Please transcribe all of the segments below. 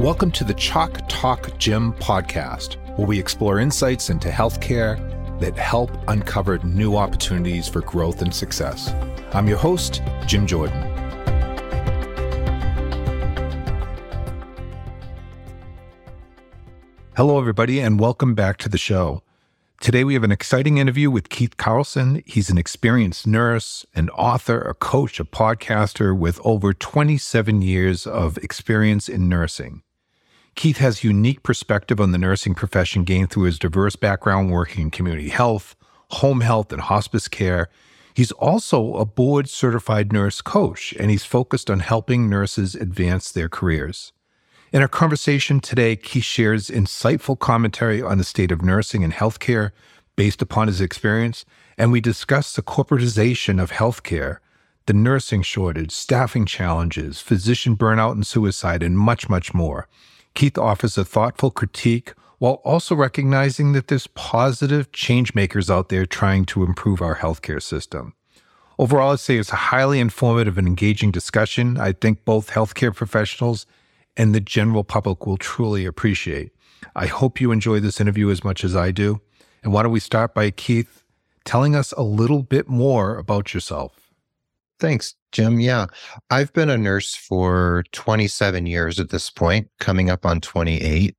Welcome to the Chalk Talk Gym podcast, where we explore insights into healthcare that help uncover new opportunities for growth and success. I'm your host, Jim Jordan. Hello, everybody, and welcome back to the show. Today, we have an exciting interview with Keith Carlson. He's an experienced nurse, an author, a coach, a podcaster with over 27 years of experience in nursing. Keith has a unique perspective on the nursing profession gained through his diverse background working in community health, home health, and hospice care. He's also a board certified nurse coach, and he's focused on helping nurses advance their careers. In our conversation today, Keith shares insightful commentary on the state of nursing and healthcare based upon his experience, and we discuss the corporatization of healthcare, the nursing shortage, staffing challenges, physician burnout and suicide, and much, much more. Keith offers a thoughtful critique while also recognizing that there's positive change makers out there trying to improve our healthcare system. Overall, I'd say it's a highly informative and engaging discussion. I think both healthcare professionals and the general public will truly appreciate. I hope you enjoy this interview as much as I do. And why don't we start by Keith telling us a little bit more about yourself? Thanks, Jim. Yeah, I've been a nurse for 27 years at this point, coming up on 28.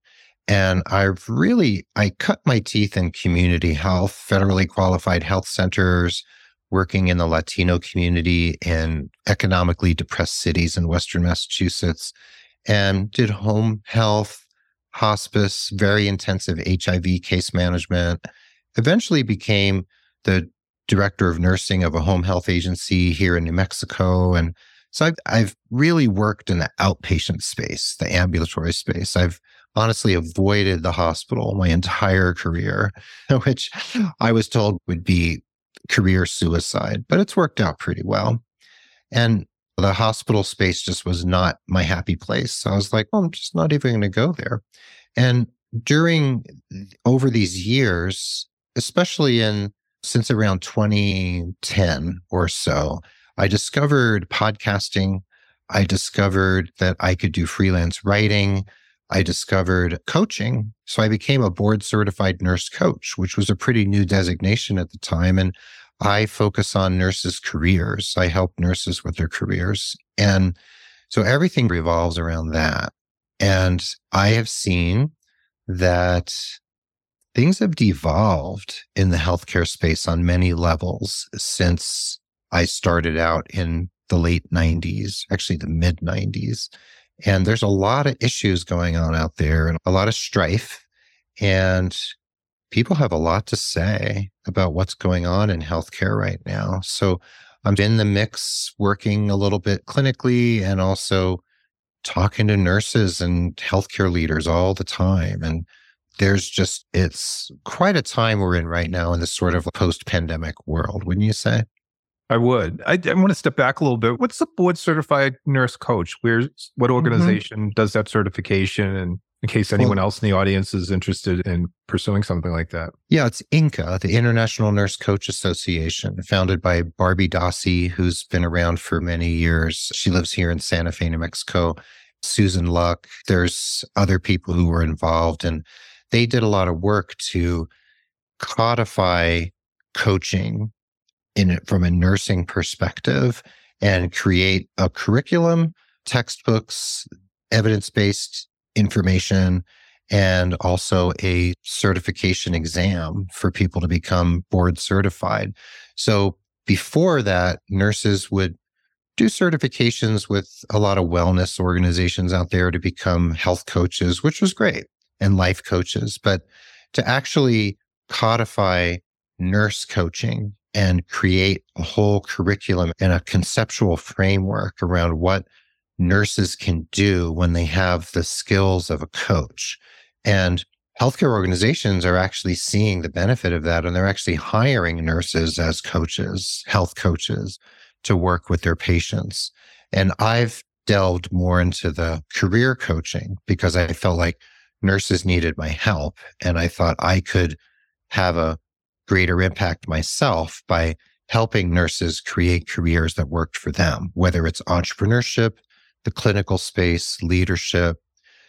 And I've really, I cut my teeth in community health, federally qualified health centers, working in the Latino community in economically depressed cities in Western Massachusetts and did home health, hospice, very intensive HIV case management. Eventually became the director of nursing of a home health agency here in New Mexico. And so I've, I've really worked in the outpatient space, the ambulatory space. I've honestly avoided the hospital my entire career, which I was told would be career suicide, but it's worked out pretty well. And the hospital space just was not my happy place. So I was like, well, I'm just not even going to go there. And during over these years, especially in since around 2010 or so, I discovered podcasting. I discovered that I could do freelance writing. I discovered coaching. So I became a board certified nurse coach, which was a pretty new designation at the time. And I focus on nurses' careers. I help nurses with their careers. And so everything revolves around that. And I have seen that things have devolved in the healthcare space on many levels since I started out in the late 90s, actually the mid 90s. And there's a lot of issues going on out there and a lot of strife. And people have a lot to say about what's going on in healthcare right now. So I'm in the mix working a little bit clinically and also talking to nurses and healthcare leaders all the time. And there's just, it's quite a time we're in right now in this sort of post pandemic world, wouldn't you say? I would. I, I, want to step back a little bit. What's the board certified nurse coach? Where's what mm-hmm. organization mm-hmm. does that certification and in case anyone well, else in the audience is interested in pursuing something like that. Yeah, it's INCA, the International Nurse Coach Association, founded by Barbie Dossey, who's been around for many years. She lives here in Santa Fe, New Mexico. Susan Luck, there's other people who were involved, and they did a lot of work to codify coaching in it from a nursing perspective and create a curriculum, textbooks, evidence based information and also a certification exam for people to become board certified. So before that, nurses would do certifications with a lot of wellness organizations out there to become health coaches, which was great, and life coaches. But to actually codify nurse coaching and create a whole curriculum and a conceptual framework around what nurses can do when they have the skills of a coach. And healthcare organizations are actually seeing the benefit of that. And they're actually hiring nurses as coaches, health coaches to work with their patients. And I've delved more into the career coaching because I felt like nurses needed my help. And I thought I could have a greater impact myself by helping nurses create careers that worked for them, whether it's entrepreneurship, the clinical space, leadership.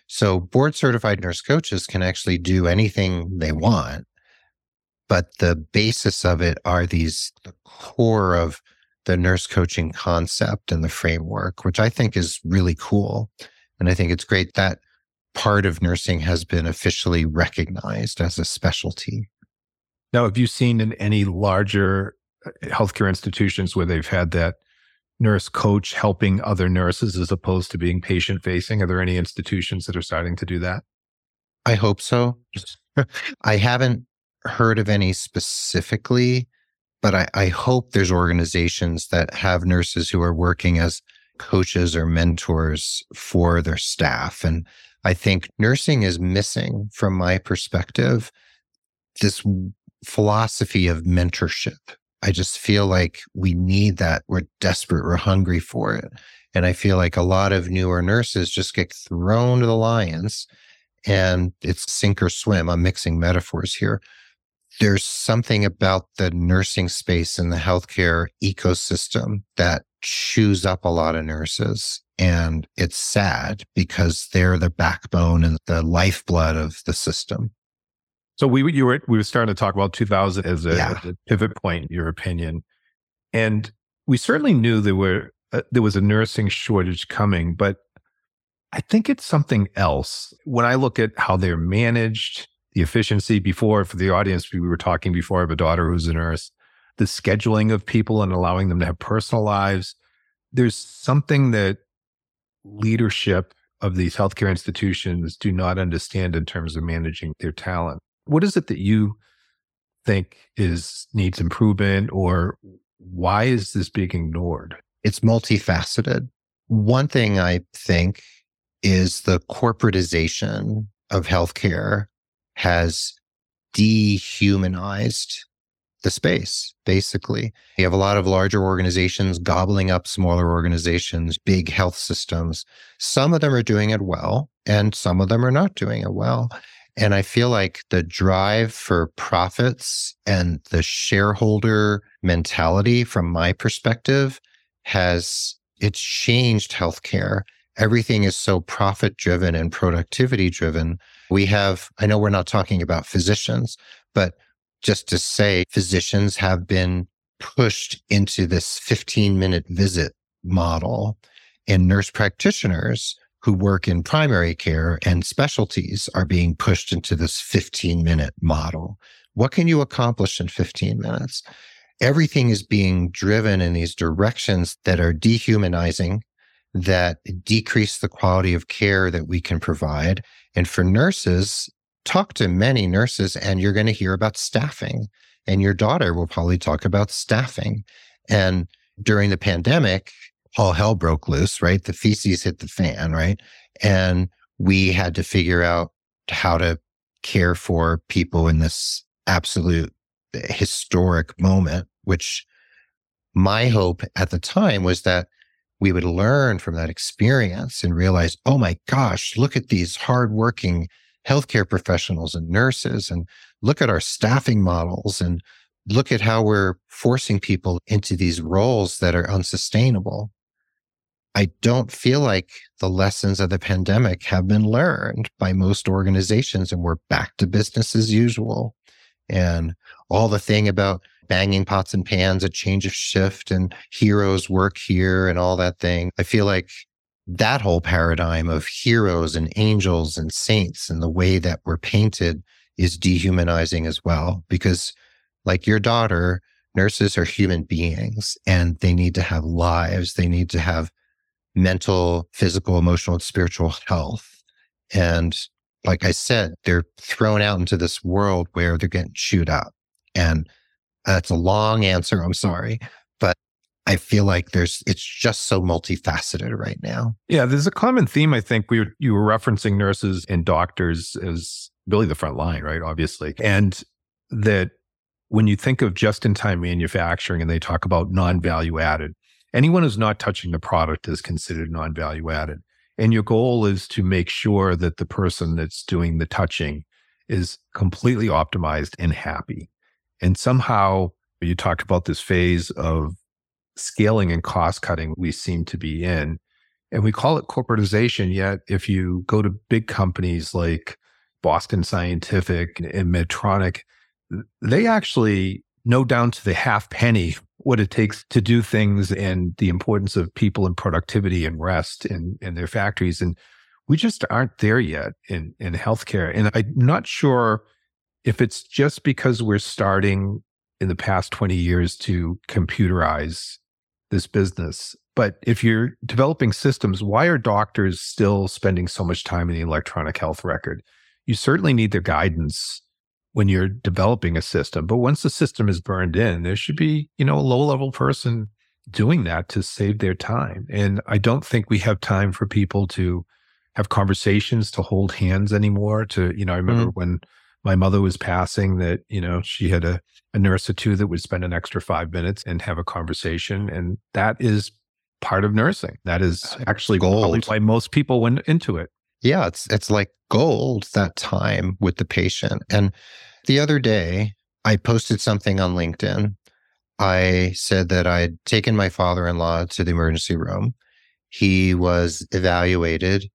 So board certified nurse coaches can actually do anything they want. But the basis of it are these the core of the nurse coaching concept and the framework, which I think is really cool. And I think it's great that part of nursing has been officially recognized as a specialty. Now, have you seen in any larger uh, healthcare institutions where they've had that nurse coach helping other nurses as opposed to being patient facing? Are there any institutions that are starting to do that? I hope so. I haven't heard of any specifically, but I, I, hope there's organizations that have nurses who are working as coaches or mentors for their staff. And I think nursing is missing, from my perspective, this philosophy of mentorship. I just feel like we need that. We're desperate. We're hungry for it. And I feel like a lot of newer nurses just get thrown to the lions and it's sink or swim. I'm mixing metaphors here. There's something about the nursing space in the healthcare ecosystem that chews up a lot of nurses. And it's sad because they're the backbone and the lifeblood of the system. So we you were we were starting to talk about 2000 as a, yeah. as a pivot point, in your opinion, and we certainly knew there were uh, there was a nursing shortage coming, but I think it's something else. When I look at how they're managed, the efficiency before for the audience, we were talking before. I have a daughter who's a nurse. The scheduling of people and allowing them to have personal lives. There's something that leadership of these healthcare institutions do not understand in terms of managing their talent. What is it that you think is needs improvement or why is this being ignored? It's multifaceted. One thing I think is the corporatization of healthcare has dehumanized the space, basically. You have a lot of larger organizations gobbling up smaller organizations, big health systems. Some of them are doing it well, and some of them are not doing it well. And I feel like the drive for profits and the shareholder mentality, from my perspective, has it's changed healthcare. Everything is so profit driven and productivity driven. We have, I know we're not talking about physicians, but just to say physicians have been pushed into this 15 minute visit model and nurse practitioners who work in primary care and specialties are being pushed into this 15 minute model. What can you accomplish in 15 minutes? Everything is being driven in these directions that are dehumanizing, that decrease the quality of care that we can provide. And for nurses, talk to many nurses and you're going to hear about staffing. And your daughter will probably talk about staffing. And during the pandemic, all hell broke loose, right? The feces hit the fan, right? And we had to figure out how to care for people in this absolute historic moment, which my hope at the time was that we would learn from that experience and realize, oh my gosh, look at these hardworking healthcare professionals and nurses and look at our staffing models and look at how we're forcing people into these roles that are unsustainable. I don't feel like the lessons of the pandemic have been learned by most organizations and we're back to business as usual. And all the thing about banging pots and pans, a change of shift and heroes work here and all that thing. I feel like that whole paradigm of heroes and angels and saints and the way that we're painted is dehumanizing as well. Because like your daughter, nurses are human beings and they need to have lives. They need to have mental, physical, emotional, and spiritual health. And like I said, they're thrown out into this world where they're getting chewed up. And that's a long answer. I'm sorry. I feel like there's, it's just so multifaceted right now. Yeah. There's a common theme. I think we were, you were referencing nurses and doctors as really the front line, right? Obviously. And that when you think of just in time manufacturing and they talk about non value added, anyone who's not touching the product is considered non-value added. And your goal is to make sure that the person that's doing the touching is completely optimized and happy. And somehow you talked about this phase of scaling and cost cutting we seem to be in. And we call it corporatization. Yet, if you go to big companies like Boston Scientific and Medtronic, they actually know down to the half penny what it takes to do things and the importance of people and productivity and rest in, in their factories. And we just aren't there yet in, in healthcare. And I'm not sure if it's just because we're starting in the past 20 years to computerize this business. But if you're developing systems, why are doctors still spending so much time in the electronic health record? You certainly need their guidance when you're developing a system. But once the system is burned in, there should be, you know, a low level person doing that to save their time. And I don't think we have time for people to have conversations, to hold hands anymore. To, you know, I remember mm. when my mother was passing that, you know, she had a, a nurse or two that would spend an extra five minutes and have a conversation. And that is part of nursing. That is actually Gold. why most people went into it. Yeah, it's it's like gold that time with the patient. And the other day, I posted something on LinkedIn. I said that I'd taken my father-in-law to the emergency room. He was evaluated, but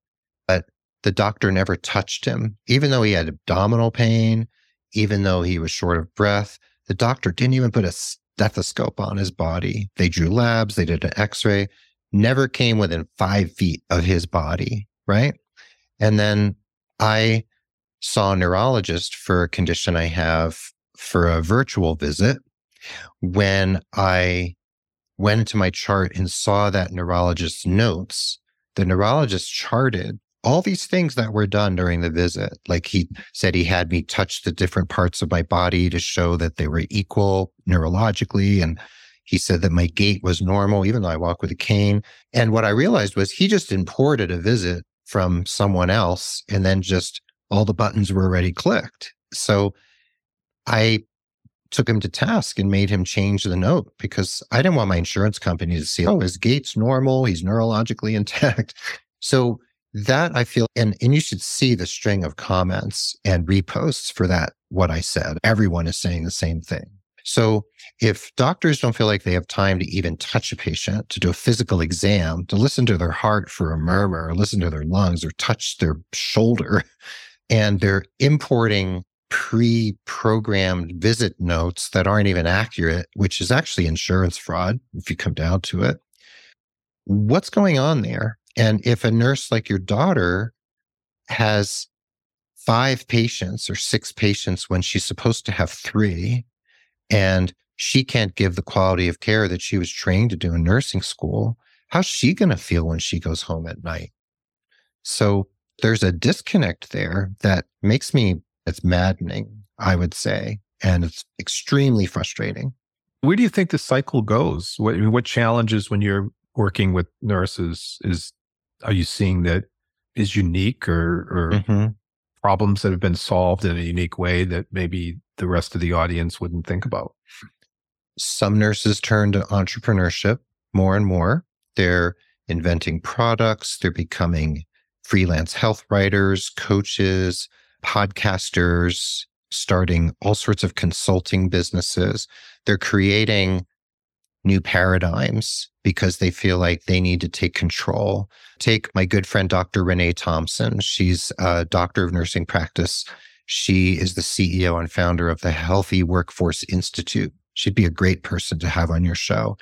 the doctor never touched him, even though he had abdominal pain, even though he was short of breath. The doctor didn't even put a stethoscope on his body. They drew labs, they did an x ray, never came within five feet of his body, right? And then I saw a neurologist for a condition I have for a virtual visit. When I went into my chart and saw that neurologist's notes, the neurologist charted all these things that were done during the visit. Like he said, he had me touch the different parts of my body to show that they were equal neurologically. And he said that my gait was normal, even though I walk with a cane. And what I realized was he just imported a visit from someone else and then just all the buttons were already clicked. So I took him to task and made him change the note because I didn't want my insurance company to see, oh, his gait's normal, he's neurologically intact. So that I feel, and, and you should see the string of comments and reposts for that, what I said. Everyone is saying the same thing. So if doctors don't feel like they have time to even touch a patient, to do a physical exam, to listen to their heart for a murmur, or listen to their lungs, or touch their shoulder, and they're importing pre-programmed visit notes that aren't even accurate, which is actually insurance fraud if you come down to it. What's going on there? And if a nurse like your daughter has five patients or six patients when she's supposed to have three, and she can't give the quality of care that she was trained to do in nursing school, how's she going to feel when she goes home at night? So there's a disconnect there that makes me, it's maddening, I would say. And it's extremely frustrating. Where do you think the cycle goes? What, what challenges when you're working with nurses is, are you seeing that is unique or, or mm-hmm. problems that have been solved in a unique way that maybe the rest of the audience wouldn't think about? Some nurses turn to entrepreneurship more and more. They're inventing products, they're becoming freelance health writers, coaches, podcasters, starting all sorts of consulting businesses. They're creating new paradigms because they feel like they need to take control. Take my good friend, Dr. Renee Thompson. She's a doctor of nursing practice. She is the CEO and founder of the Healthy Workforce Institute. She'd be a great person to have on your show.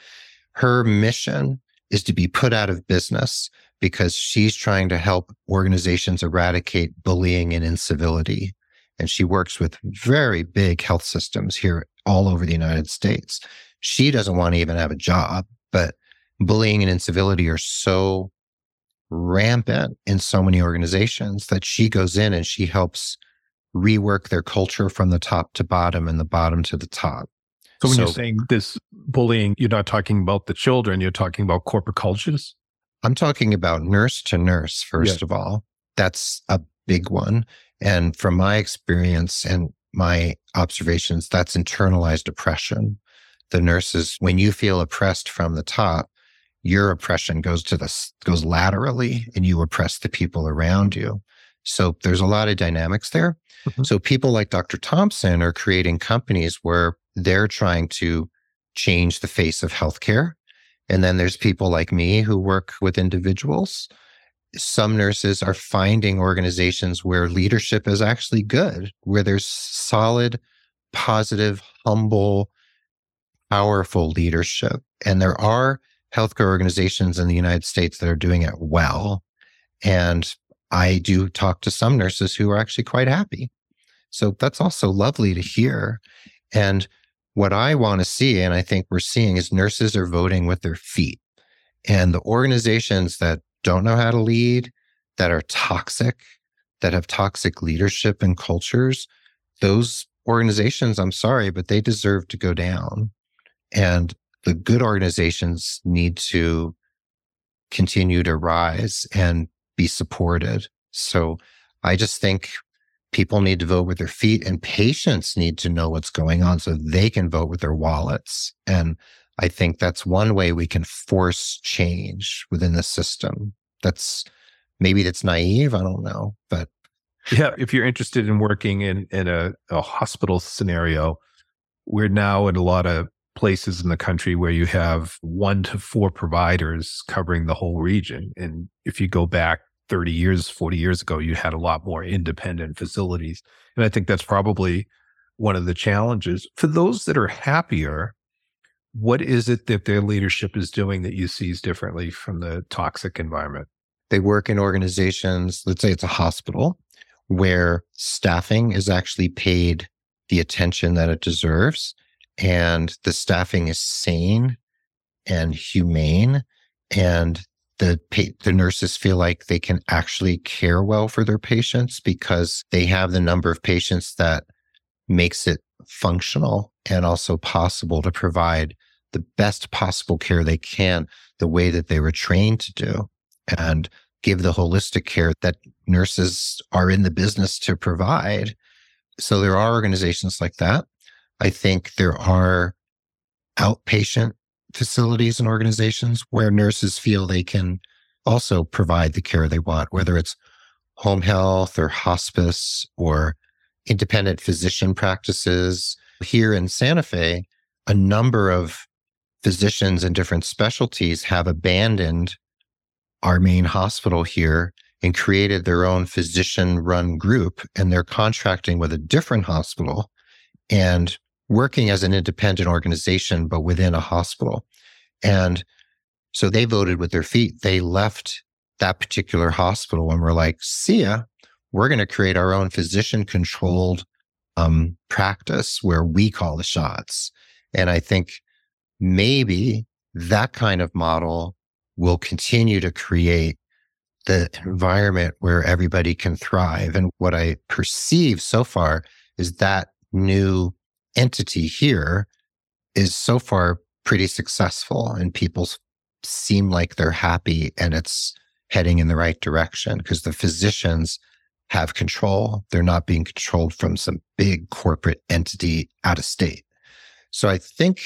Her mission is to be put out of business because she's trying to help organizations eradicate bullying and incivility. And she works with very big health systems here all over the United States. She doesn't want to even have a job, but bullying and incivility are so rampant in so many organizations that she goes in and she helps rework their culture from the top to bottom and the bottom to the top. So when so, you're saying this bullying, you're not talking about the children, you're talking about corporate cultures? I'm talking about nurse to nurse, first yeah. of all. That's a big one. And from my experience and my observations, that's internalized oppression. The nurses, when you feel oppressed from the top, your oppression goes to the goes laterally and you oppress the people around you. So there's a lot of dynamics there. Mm-hmm. So people like Dr. Thompson are creating companies where they're trying to change the face of healthcare And then there's people like me who work with individuals. Some nurses are finding organizations where leadership is actually good, where there's solid, positive, humble, powerful leadership. And there are healthcare organizations in the United States that are doing it well. And I do talk to some nurses who are actually quite happy. So that's also lovely to hear. And what I want to see, and I think we're seeing, is nurses are voting with their feet. And the organizations that don't know how to lead, that are toxic, that have toxic leadership and cultures, those organizations, I'm sorry, but they deserve to go down. And the good organizations need to continue to rise and be supported. So I just think people need to vote with their feet and patients need to know what's going on so they can vote with their wallets. And I think that's one way we can force change within the system. That's maybe that's naive. I don't know, but yeah, if you're interested in working in, in a, a hospital scenario, we're now in a lot of places in the country where you have one to four providers covering the whole region. And if you go back 30 years, 40 years ago, you had a lot more independent facilities. And I think that's probably one of the challenges. For those that are happier, what is it that their leadership is doing that you see differently from the toxic environment? They work in organizations, let's say it's a hospital, where staffing is actually paid the attention that it deserves and the staffing is sane and humane and the the nurses feel like they can actually care well for their patients because they have the number of patients that makes it functional and also possible to provide the best possible care they can the way that they were trained to do and give the holistic care that nurses are in the business to provide. So there are organizations like that i think there are outpatient facilities and organizations where nurses feel they can also provide the care they want, whether it's home health or hospice or independent physician practices. Here in Santa Fe, a number of physicians in different specialties have abandoned our main hospital here and created their own physician run group. And they're contracting with a different hospital and working as an independent organization, but within a hospital. And so they voted with their feet. They left that particular hospital and were like, see ya. We're going to create our own physician controlled um, practice where we call the shots. And I think maybe that kind of model will continue to create the environment where everybody can thrive. And what I perceive so far is that new entity here is so far pretty successful and people seem like they're happy and it's heading in the right direction because the physicians have control. They're not being controlled from some big corporate entity out of state. So I think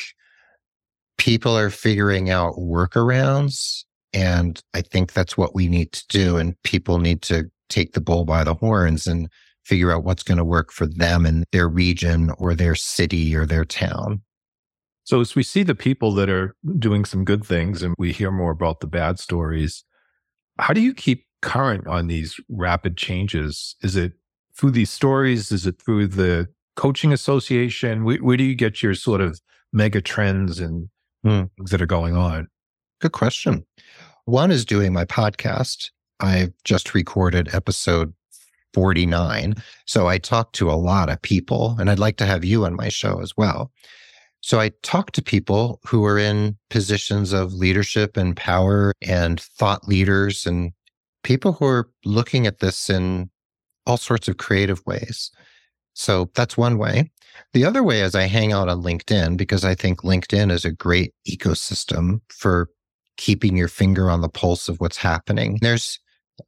people are figuring out workarounds. And I think that's what we need to do. And people need to take the bull by the horns and figure out what's going to work for them in their region or their city or their town. So, as we see the people that are doing some good things and we hear more about the bad stories, how do you keep current on these rapid changes? Is it through these stories? Is it through the coaching association? Where, where do you get your sort of mega trends and hmm. things that are going on? Good question. One is doing my podcast. I've just recorded episode 49. So I talk to a lot of people, and I'd like to have you on my show as well. So I talk to people who are in positions of leadership and power and thought leaders and people who are looking at this in all sorts of creative ways. So that's one way. The other way is I hang out on LinkedIn because I think LinkedIn is a great ecosystem for keeping your finger on the pulse of what's happening. There's,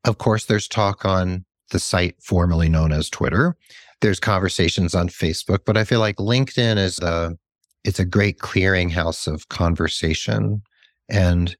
of course, there's talk on the site formerly known as Twitter. There's conversations on Facebook, but I feel like LinkedIn is a it's a great clearinghouse of conversation. And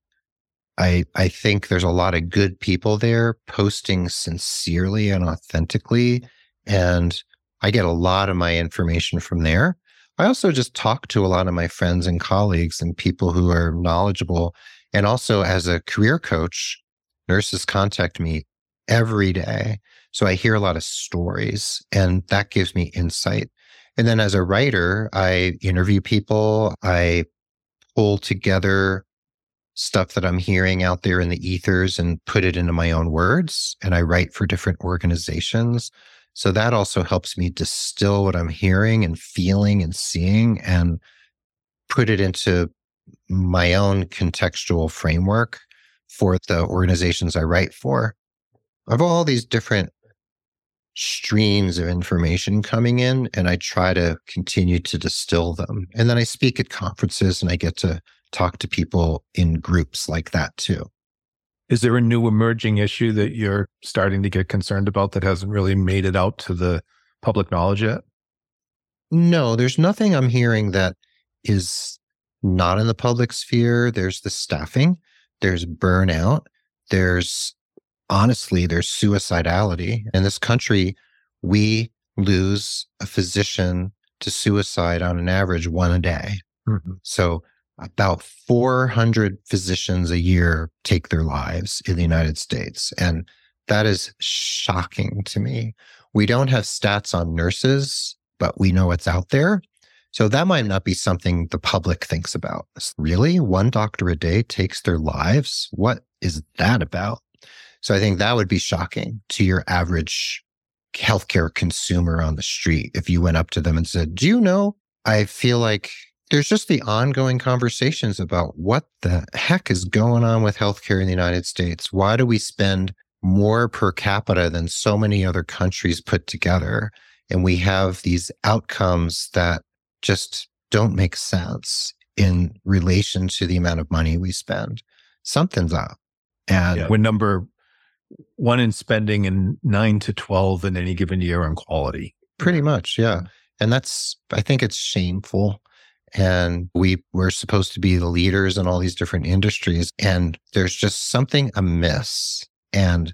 I I think there's a lot of good people there posting sincerely and authentically. And I get a lot of my information from there. I also just talk to a lot of my friends and colleagues and people who are knowledgeable. And also as a career coach, nurses contact me every day. So I hear a lot of stories and that gives me insight. And then as a writer, I interview people, I pull together stuff that I'm hearing out there in the ethers and put it into my own words. And I write for different organizations. So that also helps me distill what I'm hearing and feeling and seeing and put it into my own contextual framework for the organizations I write for. I have all these different streams of information coming in, and I try to continue to distill them. And then I speak at conferences and I get to talk to people in groups like that too. Is there a new emerging issue that you're starting to get concerned about that hasn't really made it out to the public knowledge yet? No, there's nothing I'm hearing that is not in the public sphere. There's the staffing, there's burnout, there's honestly, there's suicidality. In this country, we lose a physician to suicide on an average one a day. Mm-hmm. So about 400 physicians a year take their lives in the United States. And that is shocking to me. We don't have stats on nurses, but we know it's out there. So that might not be something the public thinks about. Really? One doctor a day takes their lives? What is that about? So I think that would be shocking to your average healthcare consumer on the street if you went up to them and said, Do you know? I feel like there's just the ongoing conversations about what the heck is going on with healthcare in the United States. Why do we spend more per capita than so many other countries put together? And we have these outcomes that just don't make sense in relation to the amount of money we spend. Something's up. And yeah, we're number one in spending and nine to 12 in any given year on quality. Pretty much. Yeah. And that's, I think it's shameful and we were supposed to be the leaders in all these different industries and there's just something amiss and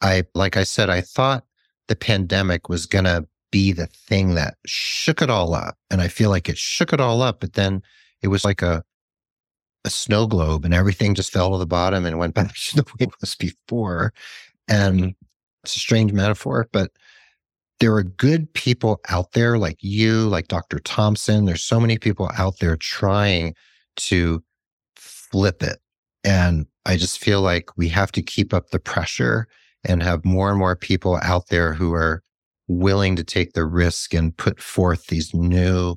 i like i said i thought the pandemic was going to be the thing that shook it all up and i feel like it shook it all up but then it was like a a snow globe and everything just fell to the bottom and went back to the way it was before and it's a strange metaphor but there are good people out there like you, like Dr. Thompson. There's so many people out there trying to flip it. And I just feel like we have to keep up the pressure and have more and more people out there who are willing to take the risk and put forth these new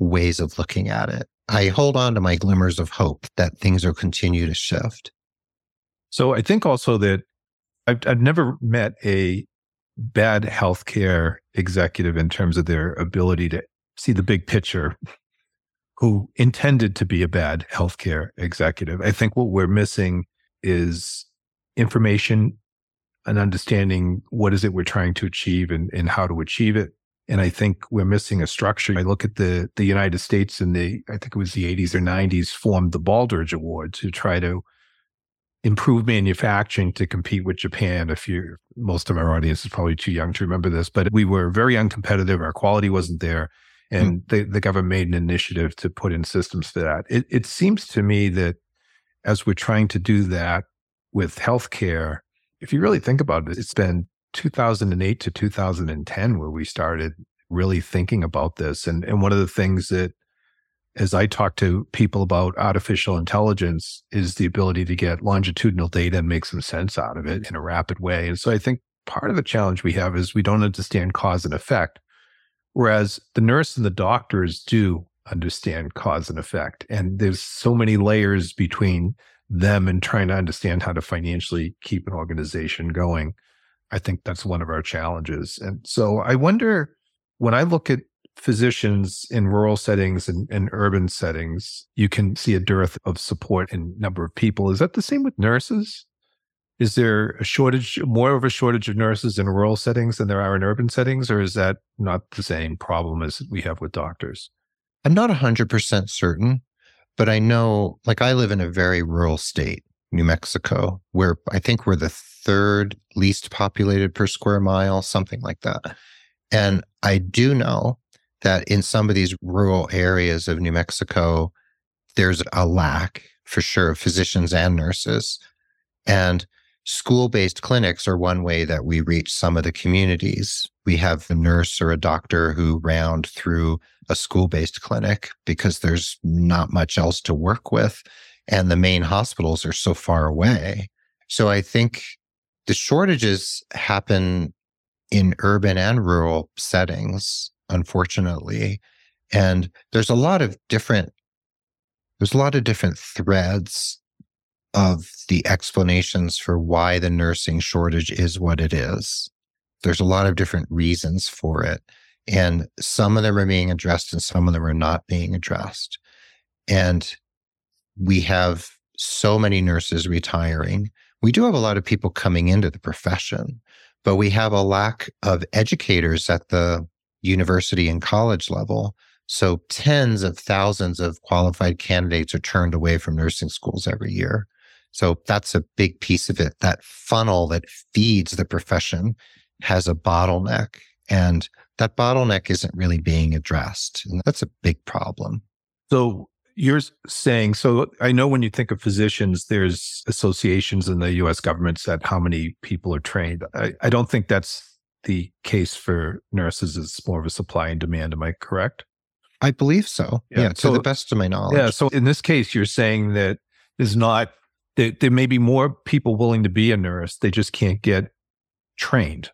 ways of looking at it. I hold on to my glimmers of hope that things will continue to shift. So I think also that I've, I've never met a bad healthcare executive in terms of their ability to see the big picture who intended to be a bad healthcare executive. I think what we're missing is information and understanding what is it we're trying to achieve and, and how to achieve it. And I think we're missing a structure. I look at the the United States in the I think it was the 80s or 90s formed the Baldrige Award to try to improve manufacturing to compete with Japan. If you, most of our audience is probably too young to remember this, but we were very uncompetitive. Our quality wasn't there. And mm. the, the government made an initiative to put in systems for that. It, it seems to me that as we're trying to do that with healthcare, if you really think about it, it's been 2008 to 2010 where we started really thinking about this. And, and one of the things that as I talk to people about artificial intelligence is the ability to get longitudinal data and make some sense out of it in a rapid way. And so I think part of the challenge we have is we don't understand cause and effect, whereas the nurse and the doctors do understand cause and effect. And there's so many layers between them and trying to understand how to financially keep an organization going. I think that's one of our challenges. And so I wonder when I look at physicians in rural settings and, and, urban settings, you can see a dearth of support in number of people. Is that the same with nurses? Is there a shortage, more of a shortage of nurses in rural settings than there are in urban settings, or is that not the same problem as we have with doctors? I'm not 100% certain, but I know, like, I live in a very rural state, New Mexico, where I think we're the third least populated per square mile, something like that. Uh. And I do know that in some of these rural areas of New Mexico, there's a lack for sure of physicians and nurses. And school based clinics are one way that we reach some of the communities. We have a nurse or a doctor who round through a school based clinic because there's not much else to work with. And the main hospitals are so far away. So I think the shortages happen in urban and rural settings, unfortunately. And there's a lot of different there's a lot of different threads of the explanations for why the nursing shortage is what it is. There's a lot of different reasons for it. And some of them are being addressed and some of them are not being addressed. And we have so many nurses retiring. We do have a lot of people coming into the profession, but we have a lack of educators at the university and college level so tens of thousands of qualified candidates are turned away from nursing schools every year. So that's a big piece of it. That funnel that feeds the profession has a bottleneck and that bottleneck isn't really being addressed. And that's a big problem. So you're saying, so I know when you think of physicians, there's associations in the US government set how many people are trained. I, I don't think that's the case for nurses. It's more of a supply and demand. Am I correct? I believe so. Yeah, yeah so, to the best of my knowledge. Yeah. So in this case, you're saying that there's not there, there may be more people willing to be a nurse. They just can't get trained.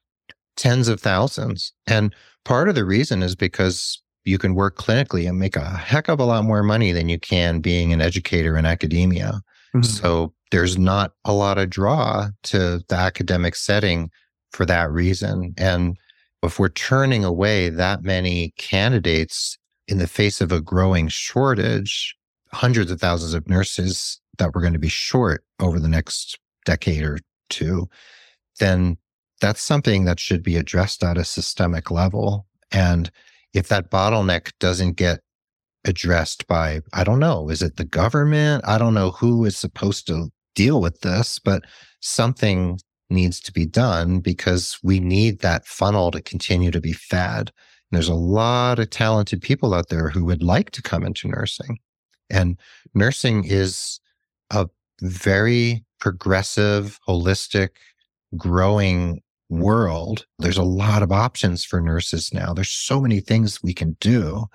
Tens of thousands. And part of the reason is because you can work clinically and make a heck of a lot more money than you can being an educator in academia. Mm-hmm. So there's not a lot of draw to the academic setting for that reason. And if we're turning away that many candidates in the face of a growing shortage, hundreds of thousands of nurses that we're going to be short over the next decade or two, then that's something that should be addressed at a systemic level. And if that bottleneck doesn't get addressed by, I don't know, is it the government? I don't know who is supposed to deal with this, but something needs to be done because we need that funnel to continue to be fed. There's a lot of talented people out there who would like to come into nursing. And nursing is a very progressive, holistic, growing world. There's a lot of options for nurses now. There's so many things we can do,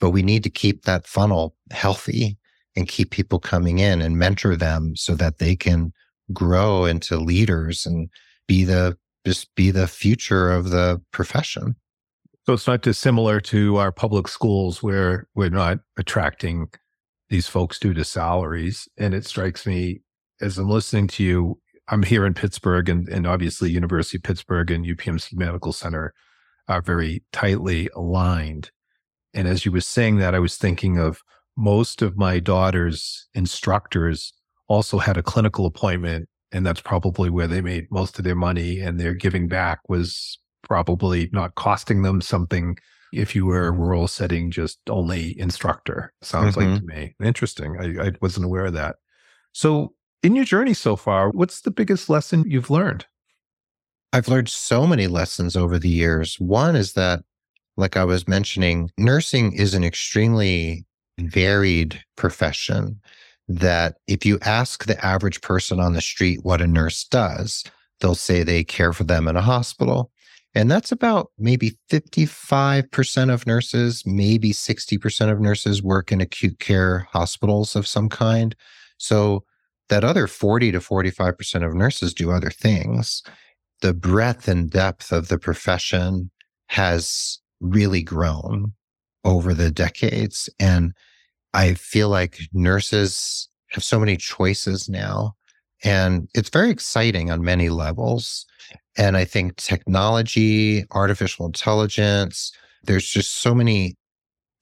but we need to keep that funnel healthy and keep people coming in and mentor them so that they can grow into leaders and be the just be the future of the profession. So it's not dissimilar to our public schools where we're not attracting these folks due to salaries. And it strikes me as I'm listening to you, I'm here in Pittsburgh and, and obviously University of Pittsburgh and UPMC Medical Center are very tightly aligned. And as you were saying that, I was thinking of most of my daughter's instructors also had a clinical appointment and that's probably where they made most of their money and their giving back was probably not costing them something if you were a rural setting, just only instructor. Sounds mm-hmm. like to me. Interesting. I, I wasn't aware of that. So, in your journey so far, what's the biggest lesson you've learned? I've learned so many lessons over the years. One is that, like I was mentioning, nursing is an extremely varied profession. That if you ask the average person on the street what a nurse does, they'll say they care for them in a hospital. And that's about maybe 55% of nurses, maybe 60% of nurses work in acute care hospitals of some kind. So that other 40 to 45% of nurses do other things. The breadth and depth of the profession has really grown over the decades. And I feel like nurses have so many choices now. And it's very exciting on many levels. And I think technology, artificial intelligence, there's just so many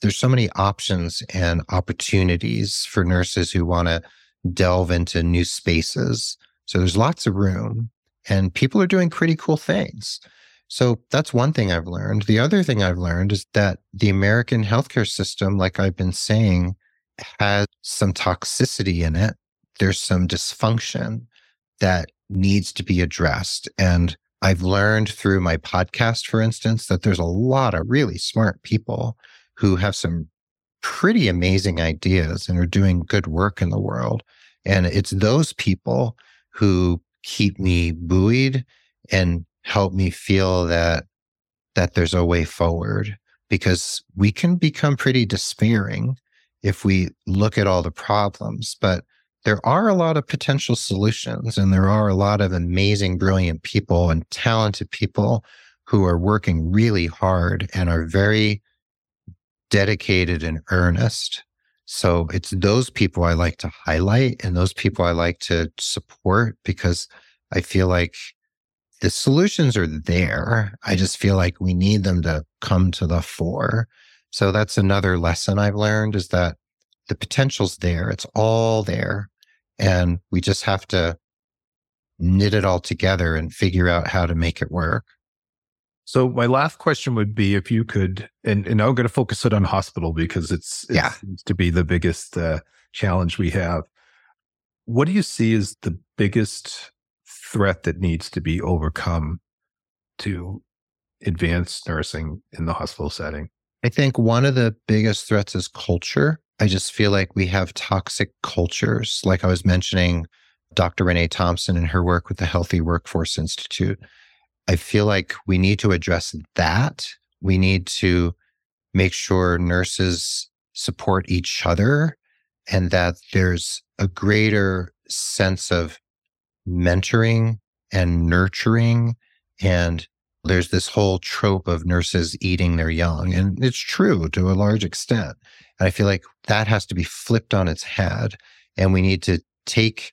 there's so many options and opportunities for nurses who want to delve into new spaces. So there's lots of room and people are doing pretty cool things. So that's one thing I've learned. The other thing I've learned is that the American healthcare system, like I've been saying, has some toxicity in it. There's some dysfunction that needs to be addressed. And I've learned through my podcast, for instance, that there's a lot of really smart people who have some pretty amazing ideas and are doing good work in the world. And it's those people who keep me buoyed and help me feel that that there's a way forward because we can become pretty despairing if we look at all the problems but there are a lot of potential solutions and there are a lot of amazing brilliant people and talented people who are working really hard and are very dedicated and earnest so it's those people I like to highlight and those people I like to support because I feel like the solutions are there. I just feel like we need them to come to the fore. So that's another lesson I've learned is that the potential's there. It's all there. And we just have to knit it all together and figure out how to make it work. So my last question would be if you could, and, and I'm going to focus it on hospital because it's it yeah. seems to be the biggest uh, challenge we have. What do you see as the biggest threat that needs to be overcome to advance nursing in the hospital setting? I think one of the biggest threats is culture. I just feel like we have toxic cultures. Like I was mentioning, Dr. Renee Thompson and her work with the Healthy Workforce Institute. I feel like we need to address that. We need to make sure nurses support each other and that there's a greater sense of mentoring and nurturing. And there's this whole trope of nurses eating their young. And it's true to a large extent. And I feel like that has to be flipped on its head. And we need to take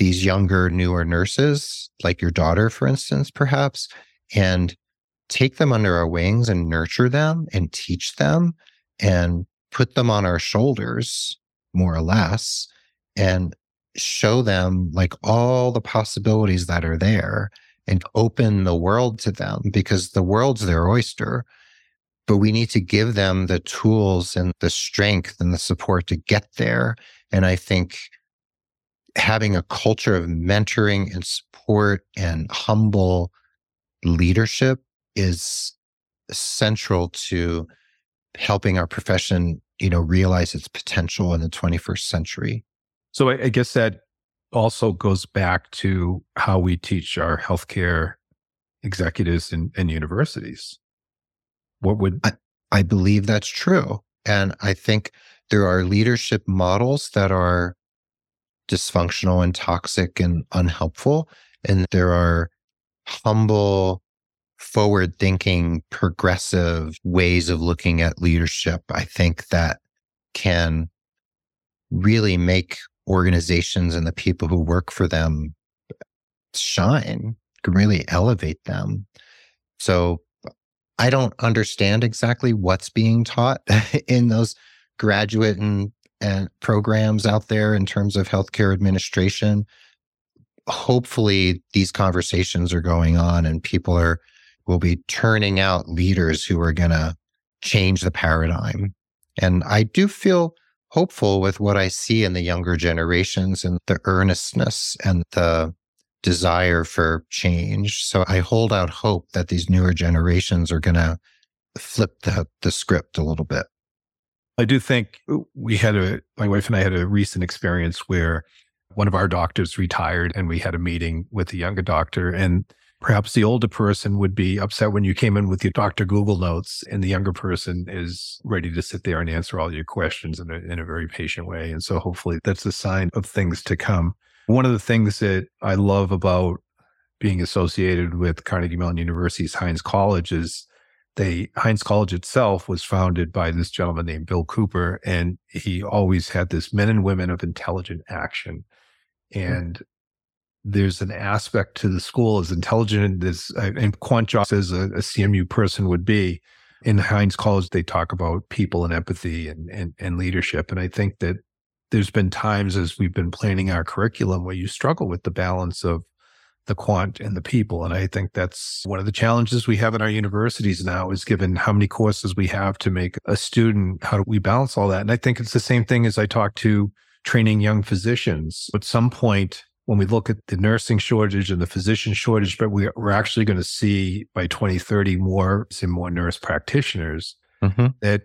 these younger, newer nurses, like your daughter, for instance, perhaps, and take them under our wings and nurture them and teach them and put them on our shoulders, more or less, and show them like all the possibilities that are there and open the world to them because the world's their oyster. But we need to give them the tools and the strength and the support to get there. And I think having a culture of mentoring and support and humble leadership is central to helping our profession you know realize its potential in the 21st century. So i, I guess that also goes back to how we teach our healthcare executives in, in universities. What would I, I believe that's true. And i think there are leadership models that are dysfunctional and toxic and unhelpful. And there are humble, forward thinking, progressive ways of looking at leadership, I think that can really make organizations and the people who work for them shine, can really elevate them. So I don't understand exactly what's being taught in those graduate and and programs out there in terms of healthcare administration. Hopefully, these conversations are going on and people are will be turning out leaders who are going to change the paradigm. And I do feel hopeful with what I see in the younger generations and the earnestness and the desire for change. So I hold out hope that these newer generations are going to flip the, the script a little bit. I do think we had a, my wife and I had a recent experience where one of our doctors retired and we had a meeting with the younger doctor. And perhaps the older person would be upset when you came in with your Dr. Google notes and the younger person is ready to sit there and answer all your questions in a, in a very patient way. And so hopefully that's a sign of things to come. One of the things that I love about being associated with Carnegie Mellon University's Heinz College is they Heinz College itself was founded by this gentleman named Bill Cooper, and he always had this men and women of intelligent action. Hmm. And mm-hmm. there's an aspect to the school as intelligent as uh, and quant jobs as a, a, CMU person would be. In Heinz College, they talk about people and empathy and, and and leadership. And I think that there's been times as we've been planning our curriculum where you struggle with the balance of the quant and the people. And I think that's one of the challenges we have in our universities now is given how many courses we have to make a student, how do we balance all that? And I think it's the same thing as I talk to training young physicians. At some point, when we look at the nursing shortage and the physician shortage, but we, are actually going to see by 2030 more and more nurse practitioners mm-hmm. that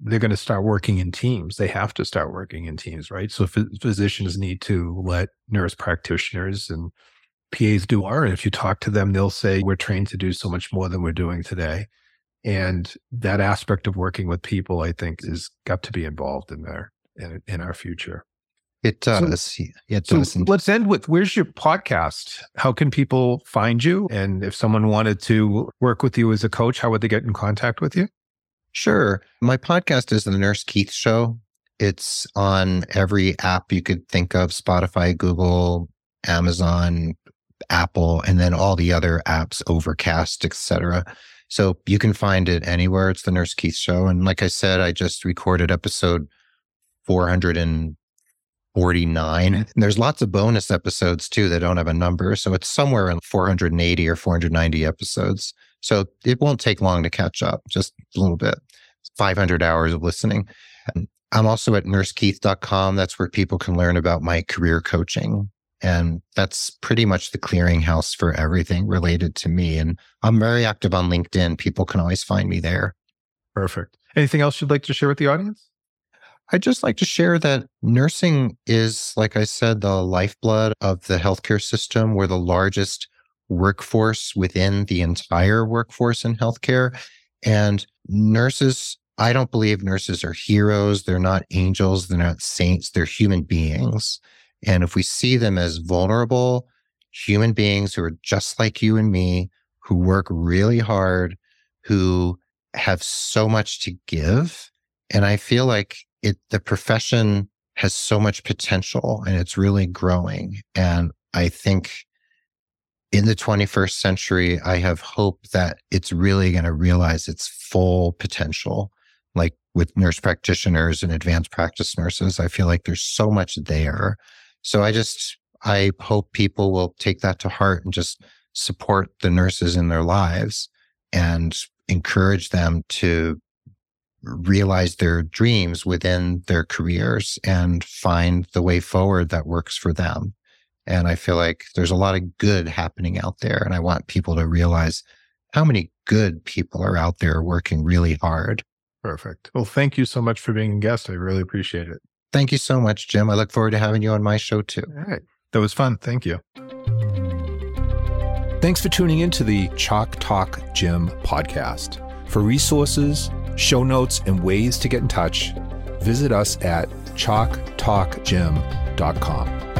they're going to start working in teams. They have to start working in teams, right? So physicians need to let nurse practitioners and PAs do are. And if you talk to them, they'll say, we're trained to do so much more than we're doing today. And that aspect of working with people, I think, is got to be involved in there in, in our future. It does. So, it so does. Let's end with where's your podcast? How can people find you? And if someone wanted to work with you as a coach, how would they get in contact with you? Sure. My podcast is The Nurse Keith Show. It's on every app you could think of Spotify, Google, Amazon, Apple, and then all the other apps, Overcast, etc. So you can find it anywhere. It's the Nurse Keith Show. And like I said, I just recorded episode 449. And there's lots of bonus episodes too that don't have a number. So it's somewhere in 480 or 490 episodes. So it won't take long to catch up, just a little bit. 500 hours of listening. I'm also at nursekeith.com. That's where people can learn about my career coaching and that's pretty much the clearinghouse for everything related to me. And I'm very active on LinkedIn. People can always find me there. Perfect. Anything else you'd like to share with the audience? I'd just like to share that nursing is, like I said, the lifeblood of the healthcare system. We're the largest workforce within the entire workforce in healthcare. And nurses, I don't believe nurses are heroes. They're not angels. They're not saints. They're human beings. And if we see them as vulnerable human beings who are just like you and me, who work really hard, who have so much to give. And I feel like it, the profession has so much potential and it's really growing. And I think in the 21st century, I have hope that it's really going to realize its full potential. Like with nurse practitioners and advanced practice nurses, I feel like there's so much there so I just, I hope people will take that to heart and just support the nurses in their lives and encourage them to realize their dreams within their careers and find the way forward that works for them. And I feel like there's a lot of good happening out there. And I want people to realize how many good people are out there working really hard. Perfect. Well, thank you so much for being a guest. I really appreciate it. Thank you so much, Jim. I look forward to having you on my show too. All right. That was fun. Thank you. Thanks for tuning in to the Chalk Talk Gym podcast. For resources, show notes, and ways to get in touch, visit us at chalktalkgym.com.